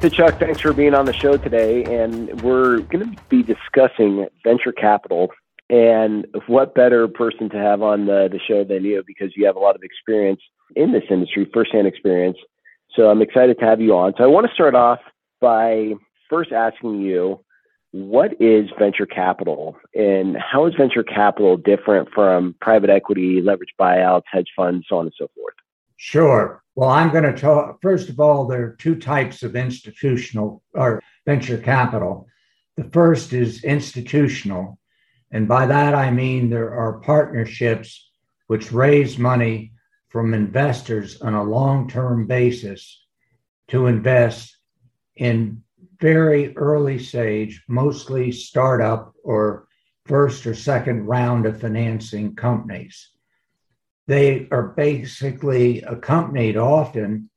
Hey, Chuck, thanks for being on the show today. And we're going to be discussing venture capital. And what better person to have on the, the show than you because you have a lot of experience in this industry, firsthand experience. So I'm excited to have you on. So I want to start off by first asking you what is venture capital and how is venture capital different from private equity, leverage buyouts, hedge funds, so on and so forth? Sure. Well, I'm going to talk. First of all, there are two types of institutional or venture capital. The first is institutional. And by that, I mean there are partnerships which raise money from investors on a long term basis to invest in very early stage, mostly startup or first or second round of financing companies. They are basically accompanied often,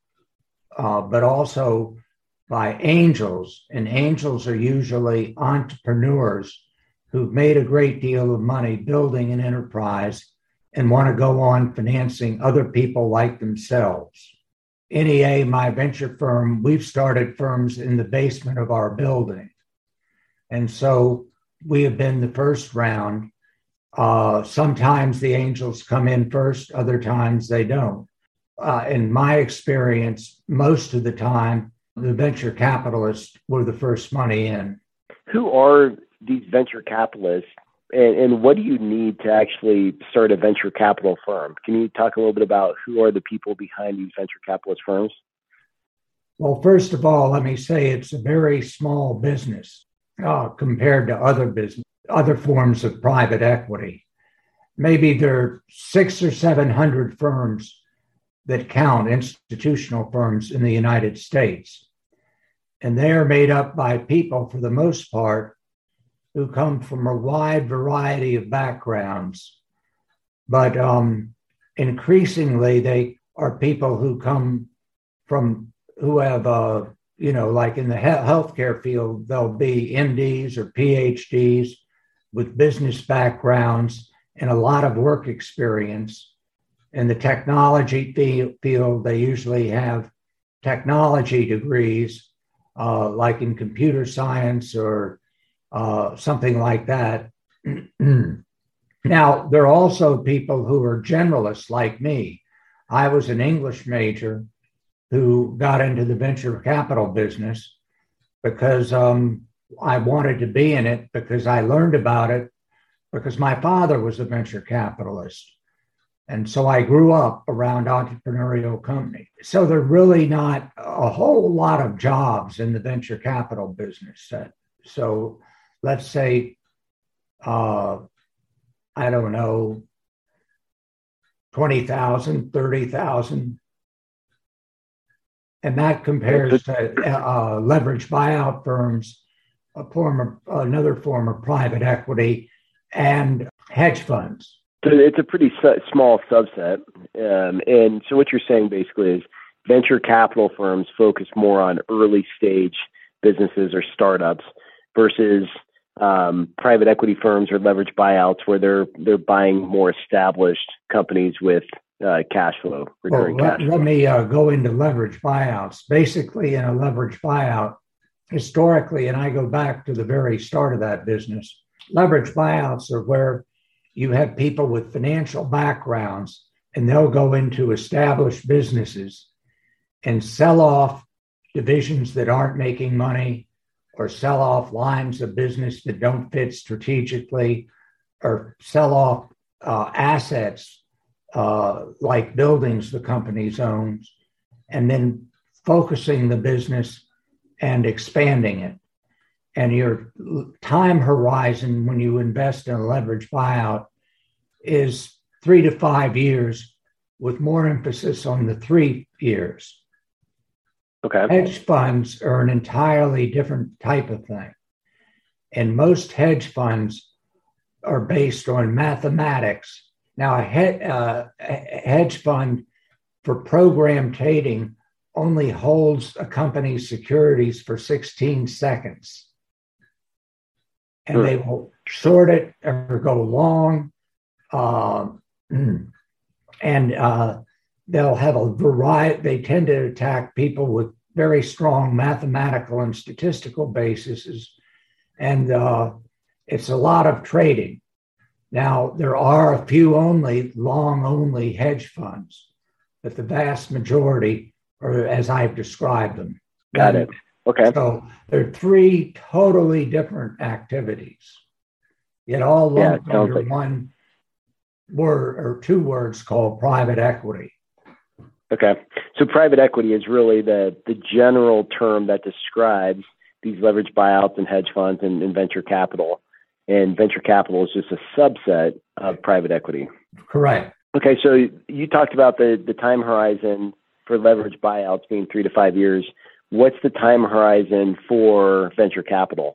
uh, but also by angels, and angels are usually entrepreneurs who've made a great deal of money building an enterprise and want to go on financing other people like themselves. NEA, my venture firm, we've started firms in the basement of our building. And so we have been the first round. Uh, sometimes the angels come in first, other times they don't. Uh, in my experience, most of the time, the venture capitalists were the first money in. Who are these venture capitalists and, and, what do you need to actually start a venture capital firm? Can you talk a little bit about who are the people behind these venture capitalist firms? Well, first of all, let me say it's a very small business uh, compared to other business, other forms of private equity. Maybe there are six or seven hundred firms that count institutional firms in the United States, and they are made up by people, for the most part, who come from a wide variety of backgrounds. But um, increasingly, they are people who come from, who have, uh, you know, like in the he- healthcare field, they'll be MDs or PhDs with business backgrounds and a lot of work experience. In the technology field, they usually have technology degrees, uh, like in computer science or uh, something like that. now, there are also people who are generalists like me. I was an English major who got into the venture capital business because um, I wanted to be in it because I learned about it because my father was a venture capitalist. And so I grew up around entrepreneurial companies. So there are really not a whole lot of jobs in the venture capital business. So let's say, uh, I don't know, 20,000, 30,000. And that compares to uh, leverage buyout firms, a form of, another form of private equity, and hedge funds. So it's a pretty su- small subset. Um, and so what you're saying basically is venture capital firms focus more on early stage businesses or startups versus um, private equity firms or leverage buyouts where they're they're buying more established companies with uh, cash flow, recurring well, let, cash flow. Let me uh, go into leverage buyouts. Basically, in a leverage buyout, historically, and I go back to the very start of that business, leverage buyouts are where you have people with financial backgrounds and they'll go into established businesses and sell off divisions that aren't making money or sell off lines of business that don't fit strategically or sell off uh, assets uh, like buildings the company owns and then focusing the business and expanding it and your time horizon when you invest in a leverage buyout is three to five years with more emphasis on the three years Okay. Hedge funds are an entirely different type of thing. And most hedge funds are based on mathematics. Now, a, he- uh, a hedge fund for program trading only holds a company's securities for 16 seconds. And sure. they will short it or go long. Uh, and uh, they'll have a variety, they tend to attack people with very strong mathematical and statistical basis, and uh, it's a lot of trading. Now, there are a few only long only hedge funds, but the vast majority are as I've described them. Got it. Okay. So there are three totally different activities, It all lumped yeah, under like- one word or two words called private equity. Okay. So private equity is really the, the general term that describes these leveraged buyouts and hedge funds and, and venture capital. And venture capital is just a subset of private equity. Correct. Okay. So you talked about the, the time horizon for leveraged buyouts being three to five years. What's the time horizon for venture capital?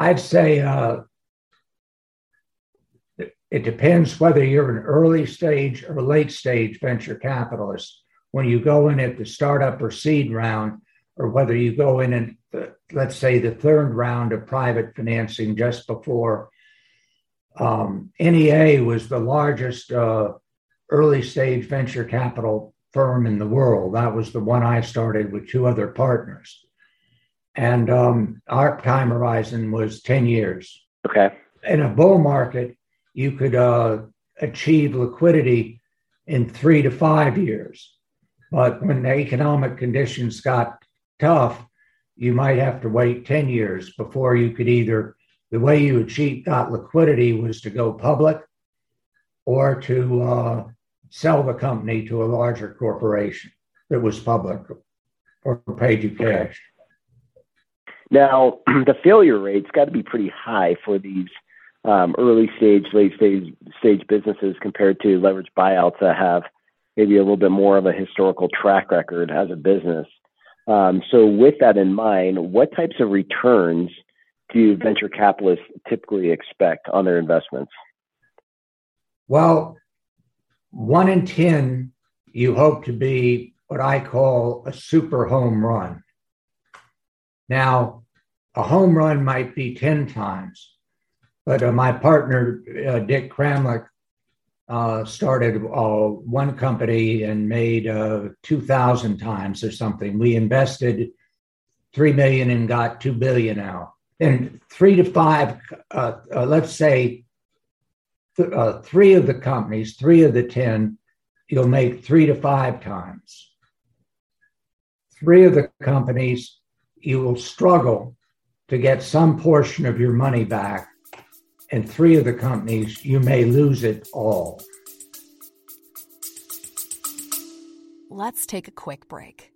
I'd say uh, it depends whether you're an early stage or late stage venture capitalist. When you go in at the startup or seed round, or whether you go in at, the, let's say, the third round of private financing just before um, NEA was the largest uh, early stage venture capital firm in the world. That was the one I started with two other partners. And um, our time horizon was 10 years. Okay. In a bull market, you could uh, achieve liquidity in three to five years. But when the economic conditions got tough, you might have to wait 10 years before you could either, the way you achieve got liquidity was to go public or to uh, sell the company to a larger corporation that was public or paid you cash. Now, the failure rate's got to be pretty high for these um, early stage, late stage stage businesses compared to leverage buyouts that have maybe a little bit more of a historical track record as a business. Um, so, with that in mind, what types of returns do venture capitalists typically expect on their investments? Well, one in 10, you hope to be what I call a super home run. Now, a home run might be 10 times, but uh, my partner, uh, Dick Kramlich, uh, started uh, one company and made uh, 2,000 times or something. We invested 3 million and got 2 billion out. And three to five, uh, let's say th- uh, three of the companies, three of the 10, you'll make three to five times. Three of the companies, you will struggle to get some portion of your money back and three of the companies, you may lose it all. Let's take a quick break.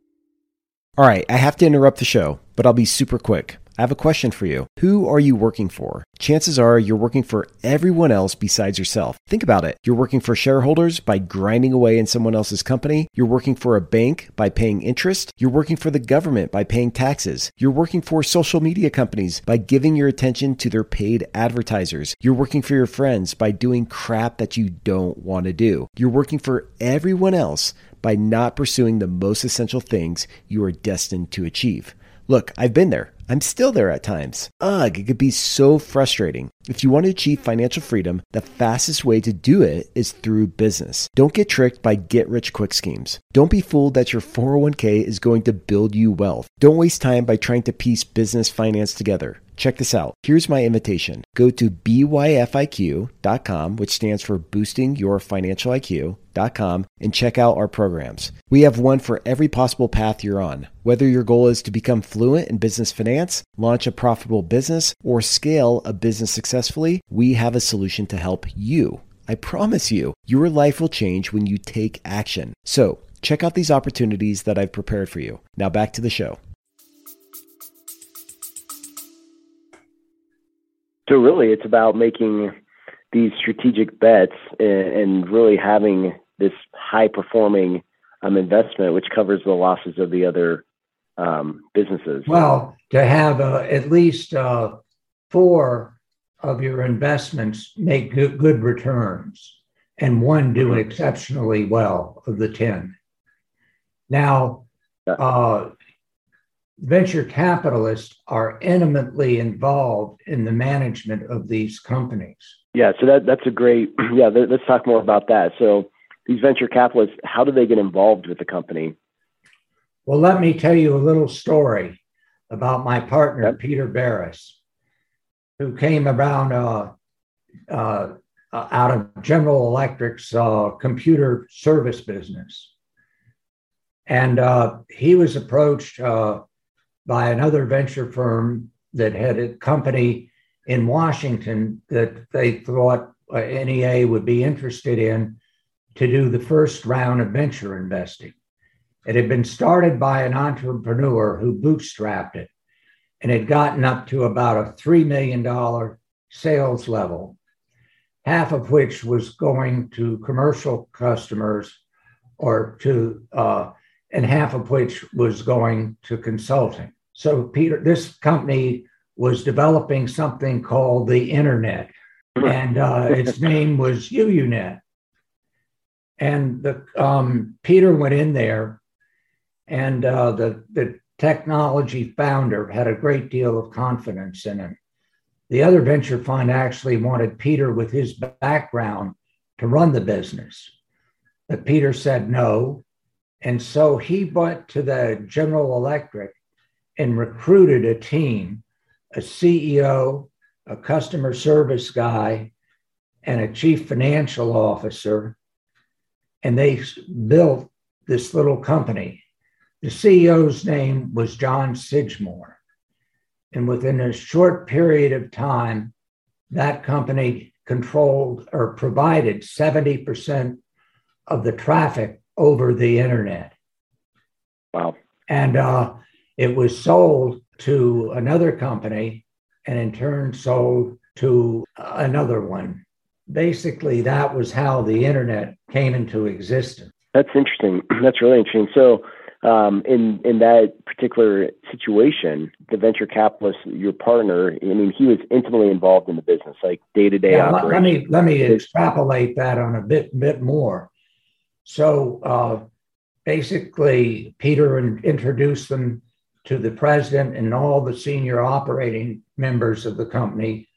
All right, I have to interrupt the show, but I'll be super quick. I have a question for you. Who are you working for? Chances are you're working for everyone else besides yourself. Think about it. You're working for shareholders by grinding away in someone else's company. You're working for a bank by paying interest. You're working for the government by paying taxes. You're working for social media companies by giving your attention to their paid advertisers. You're working for your friends by doing crap that you don't want to do. You're working for everyone else by not pursuing the most essential things you are destined to achieve. Look, I've been there. I'm still there at times. Ugh, it could be so frustrating. If you want to achieve financial freedom, the fastest way to do it is through business. Don't get tricked by get rich quick schemes. Don't be fooled that your 401k is going to build you wealth. Don't waste time by trying to piece business finance together. Check this out. Here's my invitation. Go to byfiq.com, which stands for boosting your financial IQ.com, and check out our programs. We have one for every possible path you're on. Whether your goal is to become fluent in business finance, launch a profitable business, or scale a business successfully, we have a solution to help you. I promise you, your life will change when you take action. So, check out these opportunities that I've prepared for you. Now, back to the show. So really, it's about making these strategic bets and really having this high performing um, investment, which covers the losses of the other um, businesses. Well, to have uh, at least uh, four of your investments make good, good returns and one do mm-hmm. exceptionally well of the 10. Now, uh, venture capitalists are intimately involved in the management of these companies. Yeah, so that that's a great. Yeah, let's talk more about that. So these venture capitalists, how do they get involved with the company? Well, let me tell you a little story about my partner, yep. Peter Barris, who came around uh, uh, out of General Electric's uh, computer service business. And uh, he was approached uh, by another venture firm that had a company in Washington that they thought uh, NEA would be interested in to do the first round of venture investing. It had been started by an entrepreneur who bootstrapped it and had gotten up to about a $3 million sales level, half of which was going to commercial customers or to, uh, and half of which was going to consulting. So, Peter, this company was developing something called the Internet, and uh, its name was UUNet. And the um, Peter went in there and uh, the, the technology founder had a great deal of confidence in him. The other venture fund actually wanted Peter, with his background, to run the business. But Peter said no. And so he went to the General Electric and recruited a team, a CEO, a customer service guy, and a chief financial officer. And they built this little company. The CEO's name was John Sidgmore. And within a short period of time, that company controlled or provided 70% of the traffic over the internet. Wow. And uh, it was sold to another company and in turn sold to another one. Basically, that was how the internet came into existence. That's interesting. That's really interesting. So, um, in in that particular situation, the venture capitalist, your partner, I mean, he was intimately involved in the business, like day to day operations. Let me let me extrapolate that on a bit bit more. So uh, basically, Peter introduced them to the president and all the senior operating members of the company.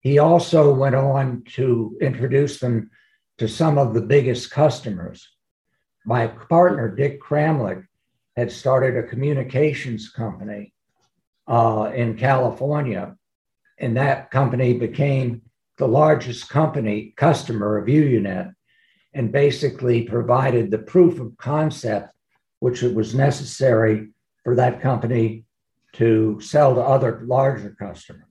He also went on to introduce them to some of the biggest customers my partner, Dick Kramlich, had started a communications company uh, in California, and that company became the largest company customer of UUNet and basically provided the proof of concept which it was necessary for that company to sell to other larger customers.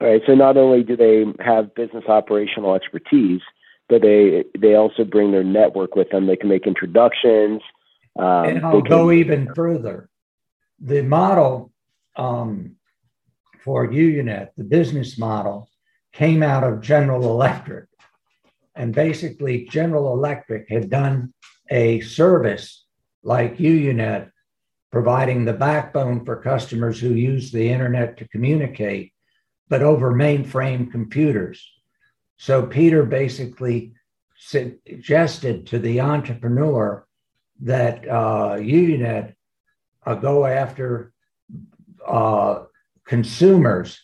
All right. So not only do they have business operational expertise, but they they also bring their network with them. They can make introductions. Um, and I'll can, go even further. The model um, for UUNet, the business model, came out of General Electric. And basically, General Electric had done a service like UUNet, providing the backbone for customers who use the internet to communicate, but over mainframe computers. So Peter basically suggested to the entrepreneur that uh, UUNet uh, go after uh, consumers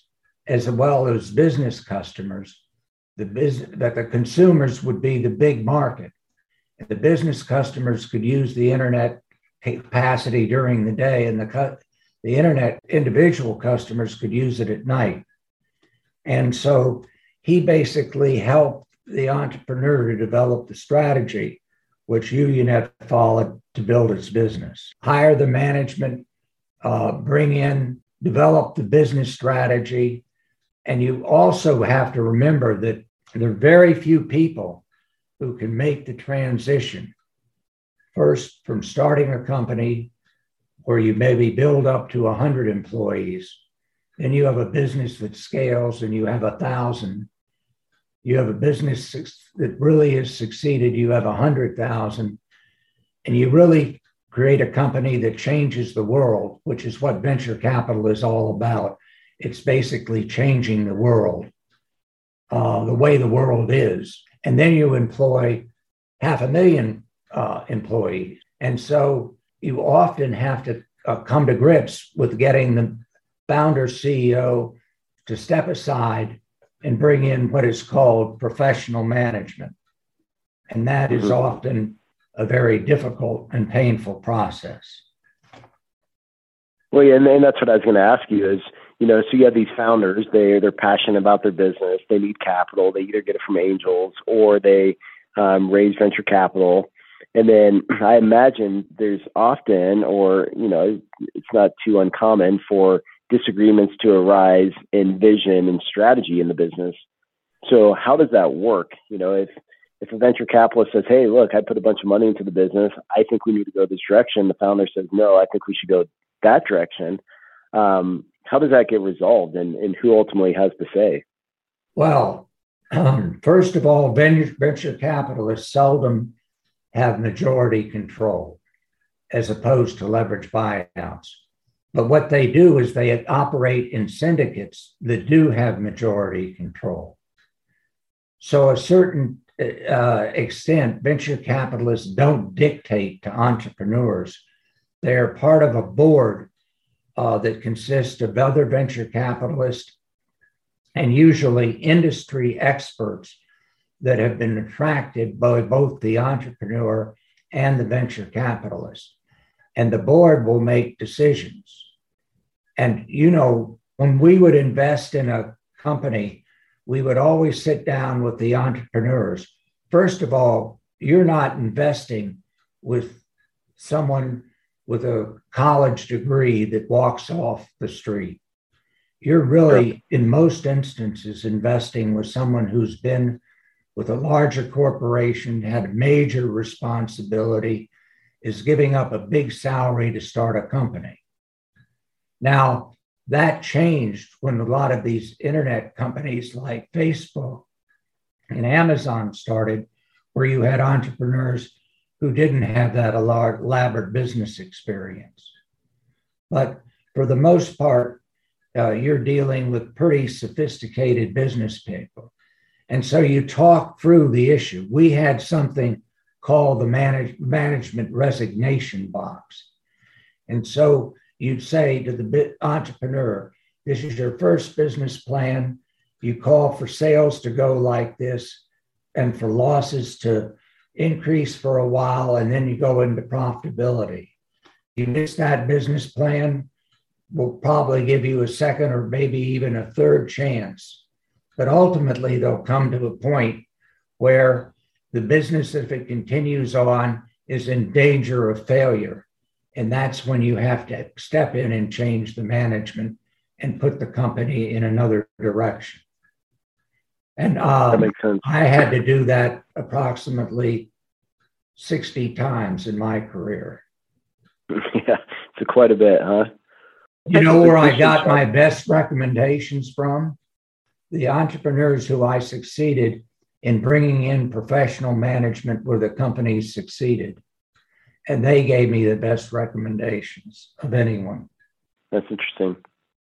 as well as business customers. The business that the consumers would be the big market. The business customers could use the internet capacity during the day, and the the internet individual customers could use it at night. And so he basically helped the entrepreneur to develop the strategy, which UUNet followed to build its business. Hire the management, uh, bring in, develop the business strategy. And you also have to remember that there are very few people who can make the transition first from starting a company where you maybe build up to 100 employees then you have a business that scales and you have a thousand you have a business that really has succeeded, you have a hundred thousand, and you really create a company that changes the world, which is what venture capital is all about. It's basically changing the world, uh, the way the world is. And then you employ half a million uh, employees. And so you often have to uh, come to grips with getting the founder CEO to step aside and bring in what is called professional management. And that mm-hmm. often a very difficult and painful process. Well, yeah, and, and that's what I was going to ask you is, you know, so you have these founders, they they're passionate about their business, they need capital, they either get it from angels or they um, raise venture capital, and then I imagine there's often, or you know, it's not too uncommon for disagreements to arise in vision and strategy in the business. So how does that work? You know, if if a venture capitalist says, "Hey, look, I put a bunch of money into the business. I think we need to go this direction," the founder says, "No, I think we should go that direction." Um, how does that get resolved, and, and who ultimately has to say? Well, um, first of all, venture, venture capitalists seldom have majority control, as opposed to leverage buyouts. But what they do is they operate in syndicates that do have majority control. So, a certain uh, extent, venture capitalists don't dictate to entrepreneurs. They're part of a board uh, that consists of other venture capitalists and usually industry experts that have been attracted by both the entrepreneur and the venture capitalist. And the board will make decisions. And, you know, when we would invest in a company, we would always sit down with the entrepreneurs. First of all, you're not investing with someone with a college degree that walks off the street. You're really, in most instances, investing with someone who's been with a larger corporation, had a major responsibility, is giving up a big salary to start a company. Now, that changed when a lot of these internet companies like Facebook and Amazon started, where you had entrepreneurs who didn't have that elaborate business experience. But for the most part, uh, you're dealing with pretty sophisticated business people. And so you talk through the issue. We had something called the manage, management resignation box. And so you'd say to the entrepreneur, This is your first business plan. You call for sales to go like this and for losses to increase for a while, and then you go into profitability. You miss that business plan, we'll probably give you a second or maybe even a third chance. But ultimately, they'll come to a point where the business, if it continues on, is in danger of failure. And that's when you have to step in and change the management and put the company in another direction. And um, that makes sense. I had to do that approximately 60 times in my career. Yeah, it's quite a bit, huh? You know where I got my best recommendations from? The entrepreneurs who I succeeded in bringing in professional management where the companies succeeded. And they gave me the best recommendations of anyone. That's interesting.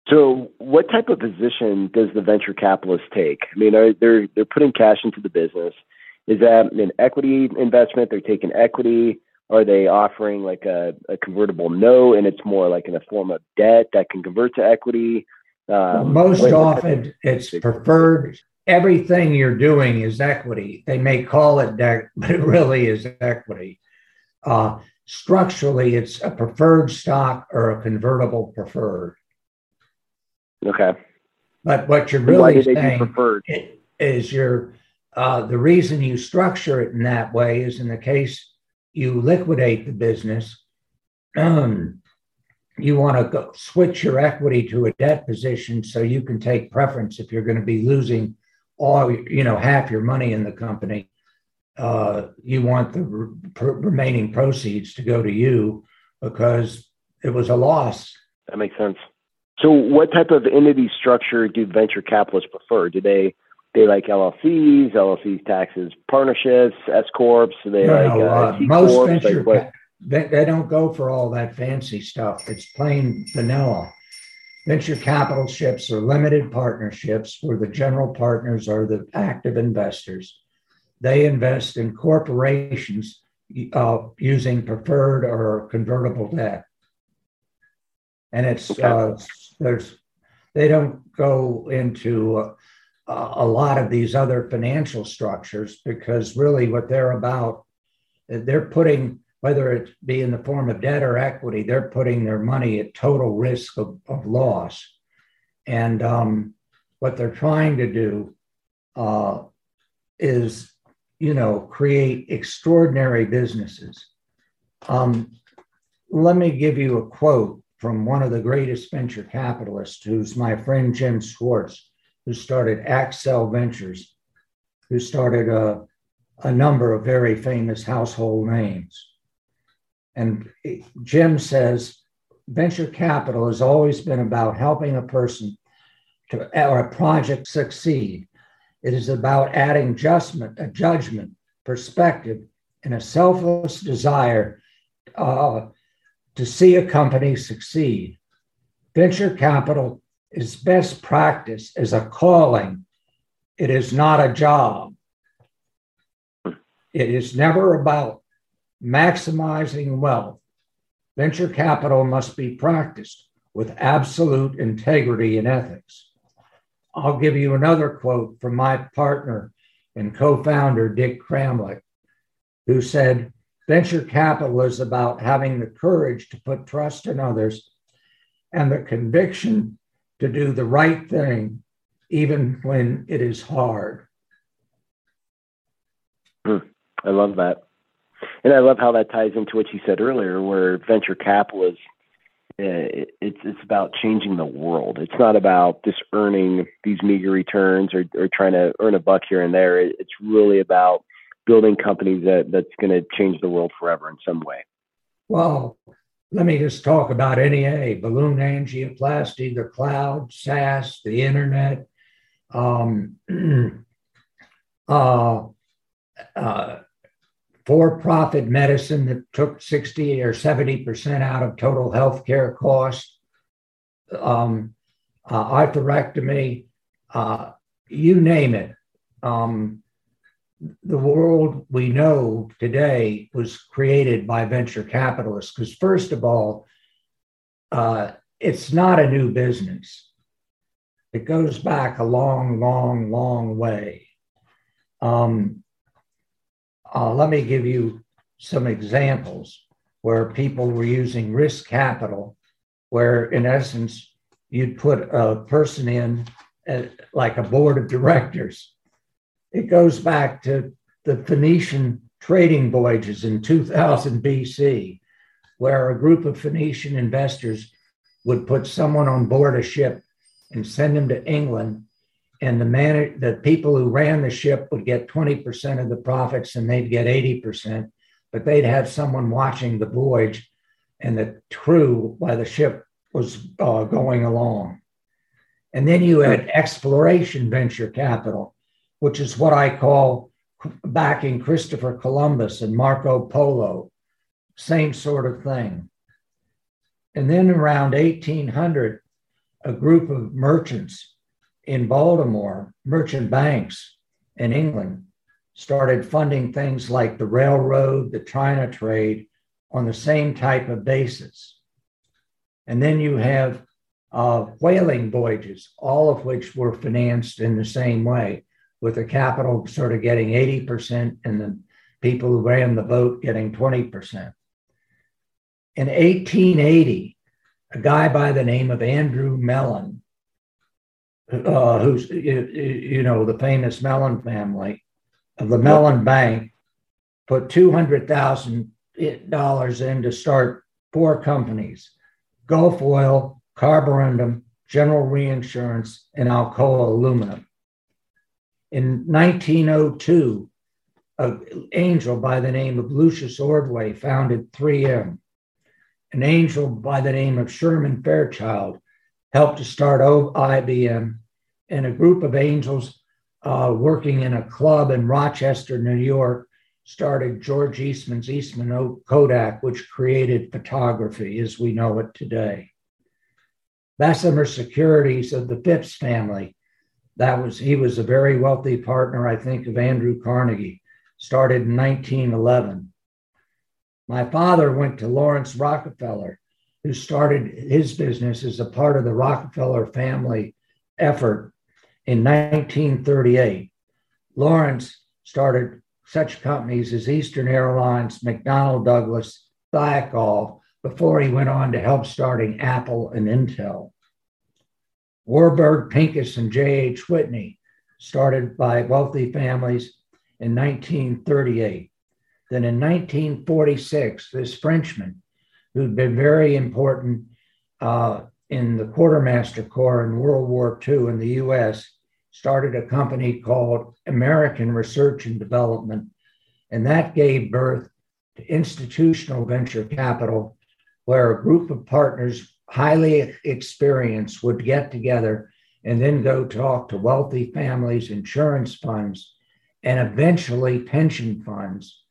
So, what type of position does the venture capitalist take? I mean, are they're they're putting cash into the business. Is that an equity investment? They're taking equity. Are they offering like a, a convertible note and it's more like in a form of debt that can convert to equity? Um, Most often it's preferred. Everything you're doing is equity. They may call it debt, but it really is equity. Uh, structurally, it's a preferred stock or a convertible preferred. Okay. But what you're really saying is you're uh, the reason you structure it in that way is in the case you liquidate the business, um, you want to go, switch your equity to a debt position so you can take preference if you're going to be losing all you know half your money in the company. Uh, you want the re- remaining proceeds to go to you because it was a loss. That makes sense. So, what type of entity structure do venture capitalists prefer? Do they they like LLCs, LLCs taxes, partnerships, S corps. They no, like uh, uh, most venture like they, they don't go for all that fancy stuff. It's plain vanilla. Venture capital ships are limited partnerships where the general partners are the active investors. They invest in corporations uh, using preferred or convertible debt. And it's okay. uh, there's they don't go into uh, a lot of these other financial structures because really what they're about they're putting, whether it be in the form of debt or equity, they're putting their money at total risk of, of loss. And um, what they're trying to do uh, is, you know, create extraordinary businesses. Um, let me give you a quote from one of the greatest venture capitalists, who's my friend Jim Swartz, who started Accel Ventures, who started a, a number of very famous household names. And Jim says venture capital has always been about helping a person to, or a project succeed. It is about adding adjustment, a judgment, perspective, and a selfless desire uh, to see a company succeed. Venture capital is best practice as a calling. It is not a job. It is never about maximizing wealth. Venture capital must be practiced with absolute integrity and ethics. I'll give you another quote from my partner and co founder, Dick Kramlich, who said, Venture capital is about having the courage to put trust in others and the conviction to do the right thing, even when it is hard. Hmm. I love that. And I love how that ties into what you said earlier, where venture capital is uh, it's it's about changing the world. It's not about just earning these meager returns or, or trying to earn a buck here and there. It's really about building companies that that's going to change the world forever in some way. Well, let me just talk about NEA, balloon angioplasty, the cloud, SaaS, the internet, um, uh, uh, for-profit medicine that took 60 or 70% out of total healthcare costs, um, uh, atherectomy, uh, you name it. Um, the world we know today was created by venture capitalists because, first of all, uh, it's not a new business. It goes back a long, long, long way. Um, uh, let me give you some examples where people were using risk capital, where in essence, you'd put a person in uh, like a board of directors it goes back to the Phoenician trading voyages in 2000 BC, where a group of Phoenician investors would put someone on board a ship and send them to England. And the man, the people who ran the ship would get 20% of the profits and they'd get 80%, but they'd have someone watching the voyage and the crew while the ship was uh, going along. And then you had exploration venture capital, which is what I call backing Christopher Columbus and Marco Polo, same sort of thing. And then around 1800, a group of merchants in Baltimore, merchant banks in England, started funding things like the railroad, the China trade on the same type of basis. And then you have uh, whaling voyages, all of which were financed in the same way with the capital sort of getting 80% and the people who ran the boat getting 20%. In 1880, a guy by the name of Andrew Mellon, uh, who's, you you, know, the famous Mellon family of the Mellon Bank, put $200,000 in to start four companies Gulf Oil, Carborundum, General Reinsurance, and Alcoa Aluminum. In 1902, an angel by the name of Lucius Ordway founded 3M. An angel by the name of Sherman Fairchild helped to start IBM, and a group of angels uh, working in a club in Rochester, New York, started George Eastman's Eastman Kodak, which created photography as we know it today. Bessemer Securities of the Phipps family that was he was a very wealthy partner, I think, of Andrew Carnegie. Started in 1911. My father went to Laurance Rockefeller, who started his business as a part of the Rockefeller family effort in 1938. Laurance started such companies as Eastern Airlines, McDonnell Douglas, Thiokol, before he went on to help starting Apple and Intel. Warburg Pincus and J.H. Whitney, started by wealthy families in 1938. Then in 1946, this Frenchman, who'd been very important uh, in the Quartermaster Corps in World War II in the US, started a company called American Research and Development. And that gave birth to institutional venture capital, where a group of partners, highly experienced, would get together and then go talk to wealthy families, insurance funds, and eventually pension funds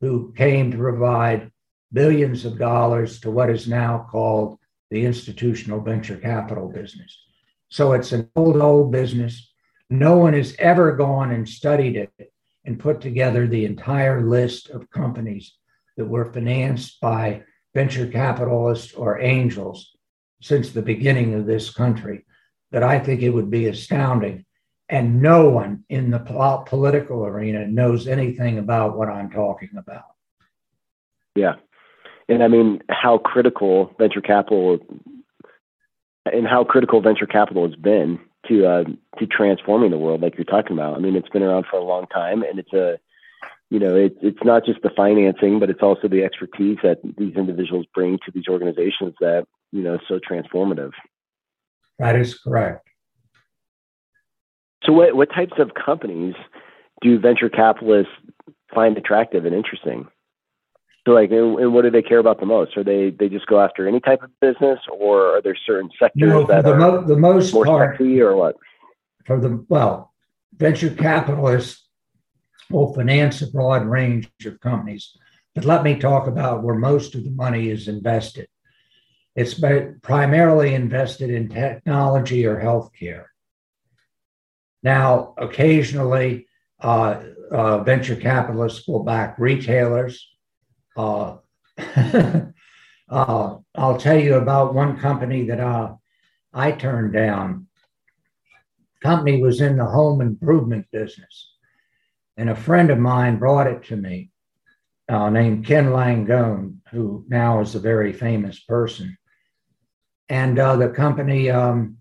who came to provide billions of dollars to what is now called the institutional venture capital business. So it's an old, old business. No one has ever gone and studied it and put together the entire list of companies that were financed by venture capitalists or angels since the beginning of this country that I think it would be astounding. And no one in the political arena knows anything about what I'm talking about. Yeah. And I mean, how critical venture capital and how critical venture capital has been to uh, to transforming the world, like you're talking about. I mean, it's been around for a long time, and it's a you know, it, it's not just the financing, but it's also the expertise that these individuals bring to these organizations that you know is so transformative. That is correct. So, what, what types of companies do venture capitalists find attractive and interesting? So, like, and, and what do they care about the most? Are they they just go after any type of business, or are there certain sectors no, that the are mo- the most more part, sexy, or what? For the well, venture capitalists will finance a broad range of companies, but let me talk about where most of the money is invested. It's primarily invested in technology or healthcare. Now, occasionally, uh, uh, venture capitalists will back retailers. Uh, uh I'll tell you about one company that uh, I turned down. Company was in the home improvement business, and a friend of mine brought it to me, uh, named Ken Langone, who now is a very famous person and uh, the company um,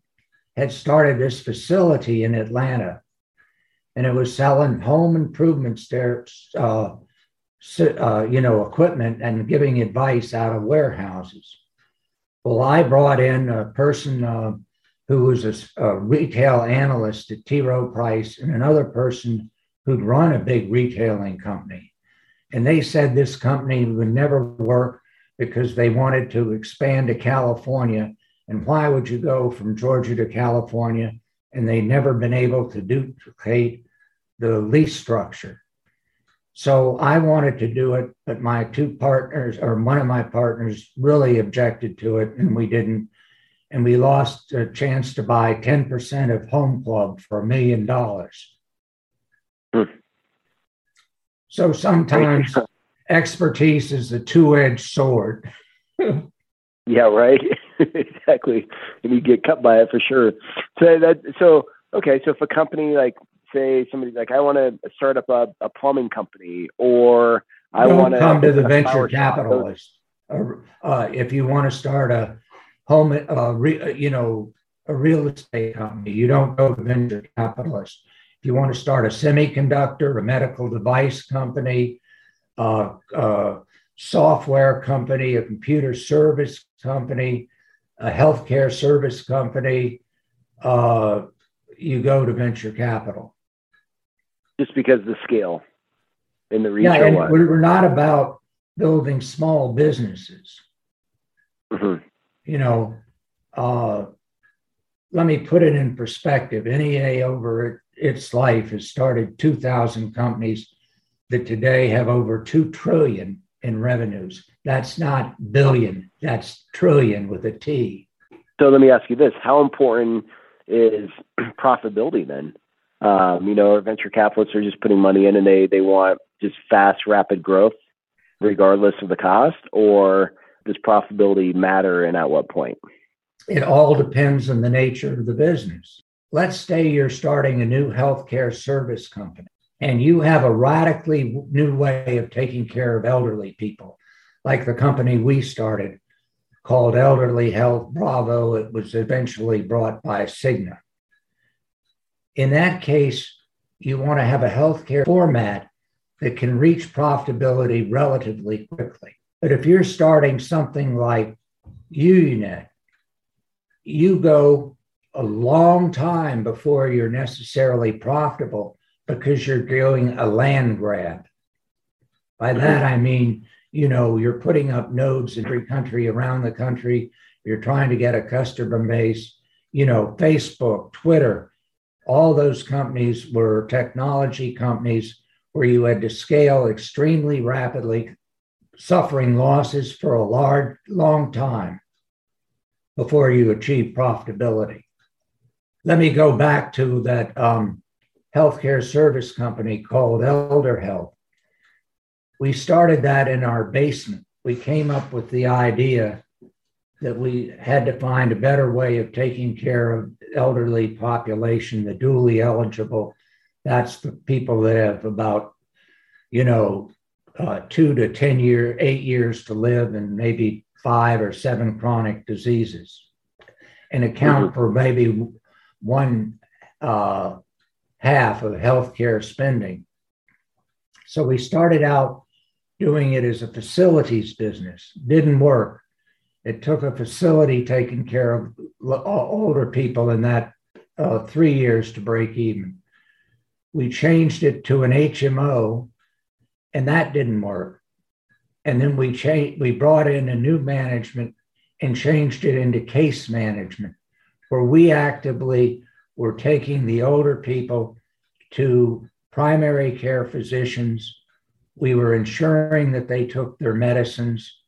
had started this facility in Atlanta, and it was selling home improvement stairs, uh, you know, equipment and giving advice out of warehouses. Well, I brought in a person uh, who was a, a, retail analyst at T. Rowe Price and another person who'd run a big retailing company. And they said this company would never work because they wanted to expand to California and why would you go from Georgia to California? And they'd never been able to duplicate the lease structure. So I wanted to do it, but my two partners, or one of my partners, really objected to it, and we didn't. And we lost a chance to buy 10% of Home Club for a million dollars. Hmm. So sometimes expertise is a two edged sword. yeah, right. exactly, and you get cut by it for sure. So that so okay. So if a company like say somebody like I want to start up a, a plumbing company or I want to come to the venture capitalist. Uh, if you want to start a home, uh, re, you know, a real estate company, you don't go to venture capitalist. If you want to start a semiconductor, a medical device company, uh, uh, software company, a computer service company, a healthcare service company, uh, you go to venture capital. Just because the scale in the reach. Yeah, and we're not about building small businesses. Mm-hmm. You know, uh, let me put it in perspective. NEA over its life has started 2,000 companies that today have over 2 trillion in revenues. That's not billion, that's trillion with a T. So let me ask you this how important is profitability then? Um, you know, venture capitalists are just putting money in and they, they want just fast, rapid growth regardless of the cost, or does profitability matter and at what point? It all depends on the nature of the business. Let's say you're starting a new healthcare service company and you have a radically new way of taking care of elderly people, like the company we started called Elderly Health Bravo. It was eventually brought by Cigna. In that case, you want to have a healthcare format that can reach profitability relatively quickly. But if you're starting something like UUNet, you go a long time before you're necessarily profitable because you're doing a land grab. By that, I mean, you know, you're putting up nodes in every country around the country. You're trying to get a customer base. You know, Facebook, Twitter, all those companies were technology companies where you had to scale extremely rapidly, suffering losses for a large, long time before you achieve profitability. Let me go back to that um, healthcare service company called Elder Health. We started that in our basement. We came up with the idea that we had to find a better way of taking care of elderly population, the dually eligible. That's the people that have about, you know, uh, two to 10 year, eight years to live and maybe five or seven chronic diseases and account mm-hmm. for maybe one uh, half of healthcare spending. So we started out doing it as a facilities business. Didn't work. It took a facility taking care of older people in that uh, three years to break even. We changed it to an HMO, and that didn't work. And then we changed. We brought in a new management and changed it into case management, where we actively were taking the older people to primary care physicians. We were ensuring that they took their medicines,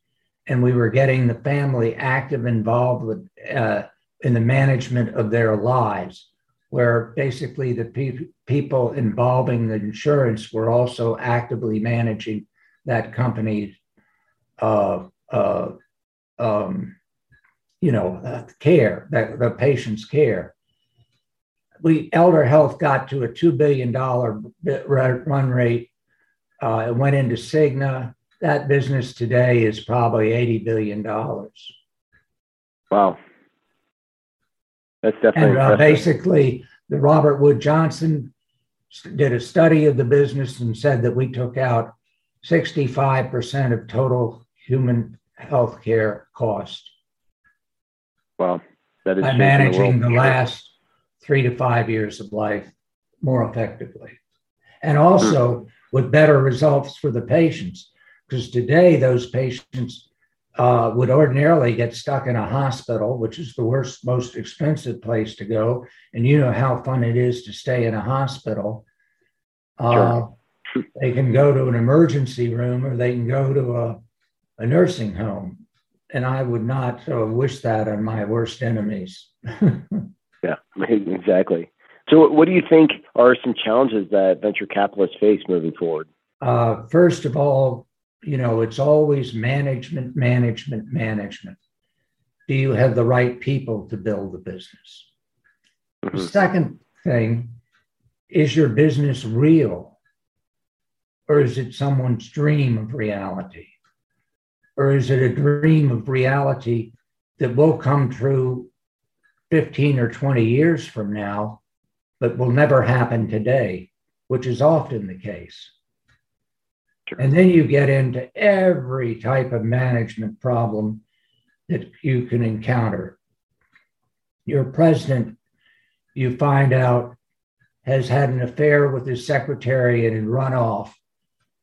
and we were getting the family active involved with, uh, in the management of their lives, where basically the pe- people involving the insurance were also actively managing that company's, uh, uh, um, you know, uh, care, that the patient's care we elder health got to a $2 billion run rate. Uh, it went into Cigna. That business today is probably $80 billion. Wow. That's definitely and, uh, basically the Robert Wood Johnson did a study of the business and said that we took out 65% of total human health care cost. Wow. That is by managing the, the last three to five years of life more effectively. And also hmm. with better results for the patients, because today those patients uh, would ordinarily get stuck in a hospital, which is the worst, most expensive place to go. And you know how fun it is to stay in a hospital. Uh, sure. they can go to an emergency room or they can go to a, a nursing home. And I would not uh, wish that on my worst enemies. Yeah, exactly. So, what do you think are some challenges that venture capitalists face moving forward? Uh, first of all, you know, it's always management, management, management. Do you have the right people to build the business? Mm-hmm. The second thing is your business real? Or is it someone's dream of reality? Or is it a dream of reality that will come true 15 or 20 years from now, but will never happen today, which is often the case. Sure. And then you get into every type of management problem that you can encounter. Your president, you find out, has had an affair with his secretary and run off,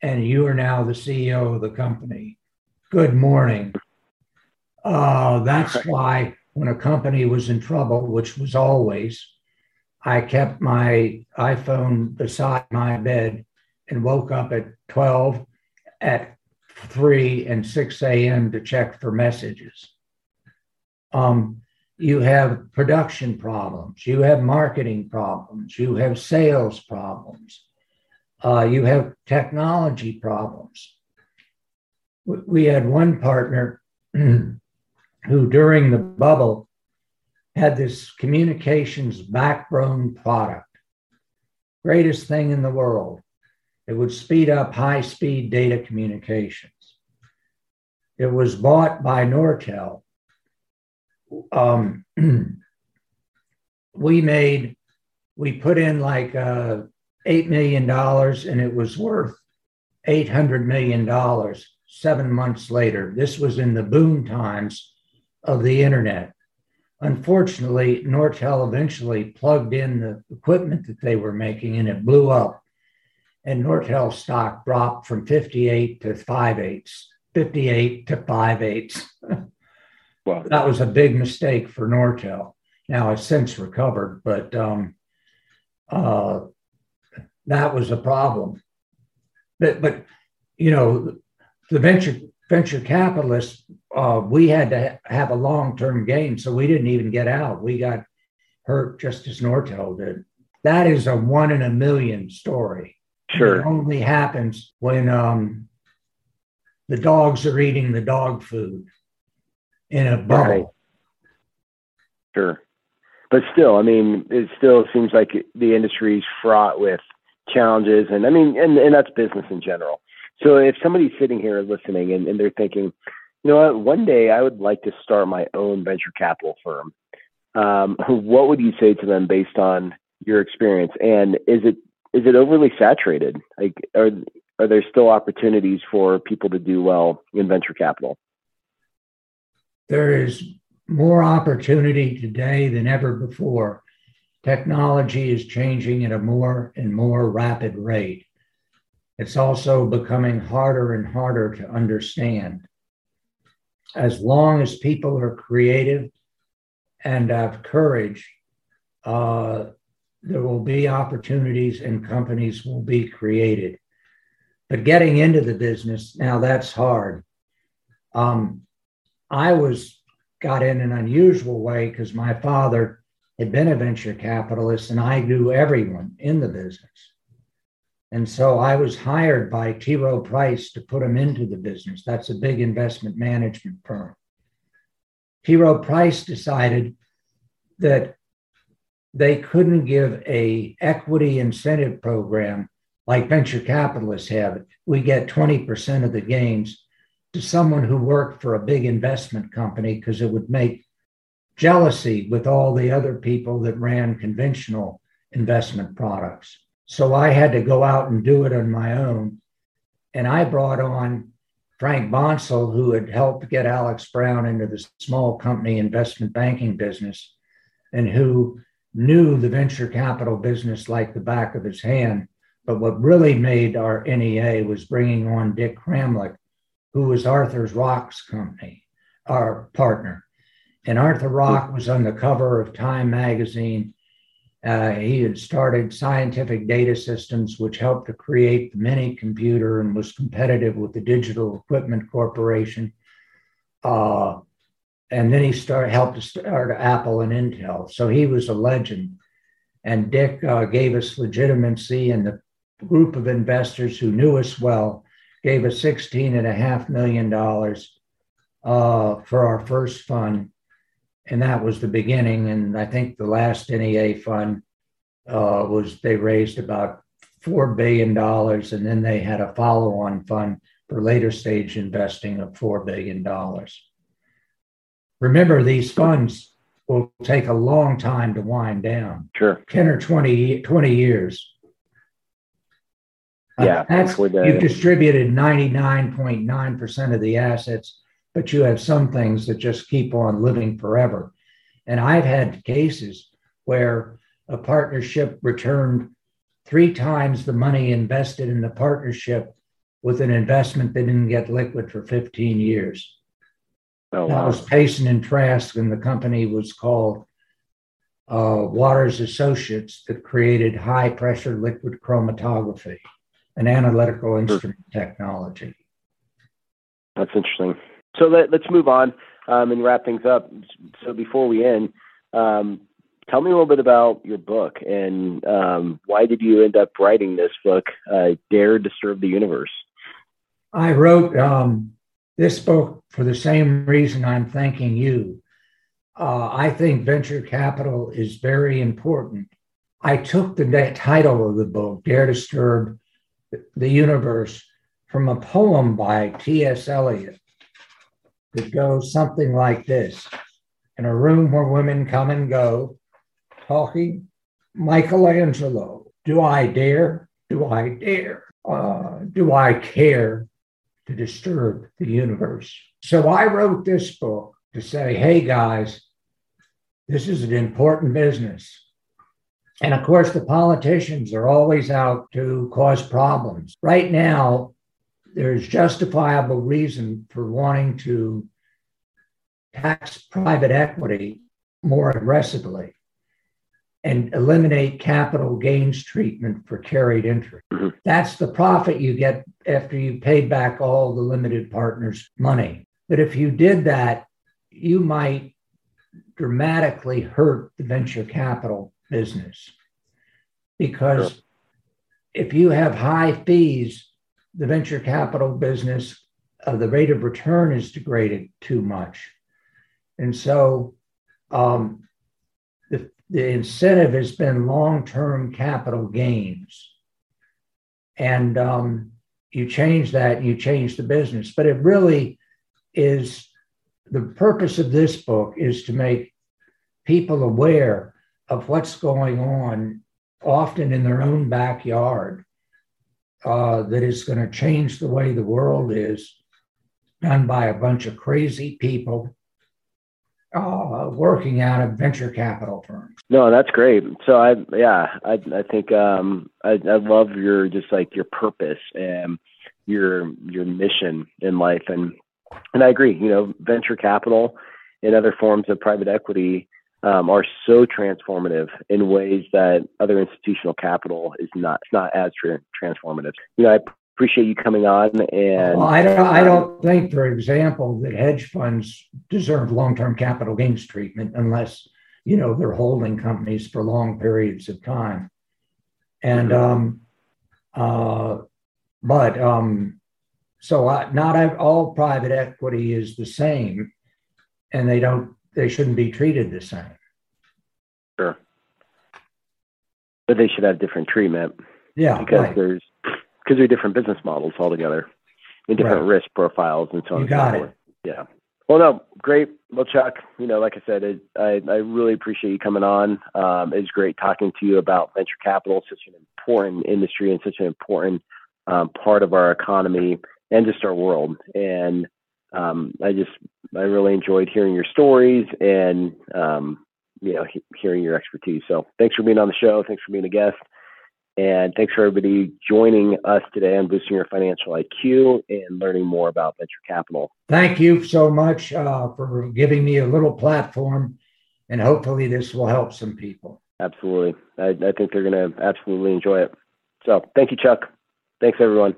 and you are now the CEO of the company. Good morning. Uh, that's why when a company was in trouble, which was always, I kept my iPhone beside my bed and woke up at 12, at 3, and 6 a.m. to check for messages. Um, you have production problems, you have marketing problems, you have sales problems, uh, you have technology problems. We had one partner who during the bubble had this communications backbone product, greatest thing in the world. It would speed up high speed data communications. It was bought by Nortel. Um, we made, we put in like uh, $8 million and it was worth $800 million seven months later. This was in the boom times of the internet. Unfortunately, Nortel eventually plugged in the equipment that they were making and it blew up. And Nortel stock dropped from 58 to 5 eighths, 58 to 5 eighths. wow. That was a big mistake for Nortel. Now it's since recovered, but um, uh, that was a problem. But, but you know, the venture venture capitalists, uh, we had to have a long term gain, so we didn't even get out. We got hurt just as Nortel did. That is a one in a million story. Sure. It only happens when um, the dogs are eating the dog food in a bubble. Right. Sure. But still, I mean, it still seems like the industry is fraught with challenges. And I mean, and, and that's business in general. So if somebody's sitting here listening and, and they're thinking, you know what, one day I would like to start my own venture capital firm, um, what would you say to them based on your experience? And is it is it overly saturated? Like, are are there still opportunities for people to do well in venture capital? There is more opportunity today than ever before. Technology is changing at a more and more rapid rate. It's also becoming harder and harder to understand. As long as people are creative and have courage, uh, there will be opportunities and companies will be created. But getting into the business, now that's hard. Um, I was got in an unusual way because my father had been a venture capitalist and I knew everyone in the business. And so I was hired by T. Rowe Price to put him into the business. That's a big investment management firm. T. Rowe Price decided that they couldn't give a equity incentive program like venture capitalists have. We get 20% of the gains to someone who worked for a big investment company because it would make jealousy with all the other people that ran conventional investment products. So I had to go out and do it on my own. And I brought on Frank Bonsall, who had helped get Alex Brown into the small company investment banking business and who knew the venture capital business like the back of his hand. But what really made our NEA was bringing on Dick Kramlich, who was Arthur's Rock's company, our partner. And Arthur Rock was on the cover of Time magazine uh, he had started Scientific Data Systems, which helped to create the mini computer and was competitive with the Digital Equipment Corporation. Uh, and then he started helped to start Apple and Intel. So he was a legend. And Dick uh, gave us legitimacy, and the group of investors who knew us well gave us $16.5 million uh, for our first fund and that was the beginning. And I think the last NEA fund uh, was they raised about four billion dollars, and then they had a follow-on fund for later stage investing of four billion dollars. Remember, these funds will take a long time to wind down. Sure, ten or 20, 20 years. Uh, yeah, uh, that's you've distributed ninety nine point nine percent of the assets but you have some things that just keep on living forever. And I've had cases where a partnership returned three times the money invested in the partnership with an investment that didn't get liquid for 15 years. Oh, wow. That was Payson and Trask, and the company was called uh, Waters Associates that created high pressure liquid chromatography, an analytical instrument sure. technology. That's interesting. So let, us move on um, and wrap things up. So before we end, um, tell me a little bit about your book and um, why did you end up writing this book, uh, Dare Disturb the Universe? I wrote um, this book for the same reason I'm thanking you. Uh, I think venture capital is very important. I took the title of the book, Dare Disturb the universe from a poem by T.S. Eliot that goes something like this In a room where women come and go, talking Michelangelo, do I dare? Do I dare? Uh, do I care to disturb the universe? So I wrote this book to say, hey guys, this is an important business. And of course, the politicians are always out to cause problems. Right now, there's justifiable reason for wanting to tax private equity more aggressively and eliminate capital gains treatment for carried interest. Mm-hmm. That's the profit you get after you paid back all the limited partners' money. But if you did that, you might dramatically hurt the venture capital business because sure. if you have high fees, the venture capital business, uh, the rate of return is degraded too much. And so um, the, the incentive has been long term capital gains. And um, you change that you change the business. But it really is the purpose of this book is to make people aware of what's going on, often in their own backyard, uh, that is going to change the way the world is, done by a bunch of crazy people uh, working out of venture capital firms. No, that's great. So I, yeah, I, I think um, I, I love your just like your purpose and your your mission in life, and and I agree. You know, venture capital and other forms of private equity um, are so transformative in ways that other institutional capital is not. It's not as tra- transformative. You know, I appreciate you coming on. And well, I don't, I don't think, for example, that hedge funds deserve long-term capital gains treatment unless you know they're holding companies for long periods of time. And mm-hmm. um, uh, but um, so I, not all private equity is the same, and they don't they shouldn't be treated the same. Sure, but they should have different treatment. Yeah, because right. there's because they're different business models altogether and different right. risk profiles and so on. You got it. Yeah. Well, no, great. Well, Chuck, you know, like I said, it, I, I really appreciate you coming on. Um, it's great talking to you about venture capital, such an important industry and such an important um, part of our economy and just our world. And um, I just, I really enjoyed hearing your stories and, um, you know, he, hearing your expertise. So thanks for being on the show. Thanks for being a guest. And thanks for everybody joining us today on boosting your financial IQ and learning more about venture capital. Thank you so much uh, for giving me a little platform, and hopefully this will help some people. Absolutely, I, I think they're going to absolutely enjoy it. So, thank you, Chuck. Thanks, everyone.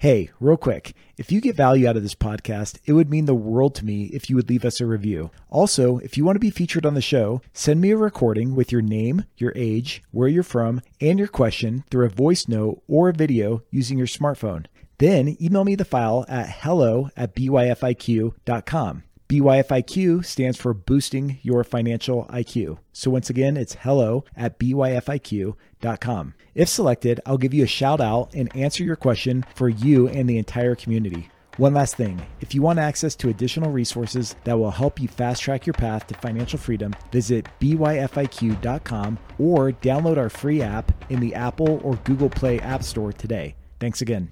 Hey, real quick, if you get value out of this podcast, it would mean the world to me if you would leave us a review. Also, if you want to be featured on the show, send me a recording with your name, your age, where you're from, and your question through a voice note or a video using your smartphone. Then email me the file at hello at byfiq.com. BYFIQ stands for boosting your financial IQ. So once again, it's hello at byfiq.com. If selected, I'll give you a shout out and answer your question for you and the entire community. One last thing if you want access to additional resources that will help you fast track your path to financial freedom, visit byfiq.com or download our free app in the Apple or Google Play App Store today. Thanks again.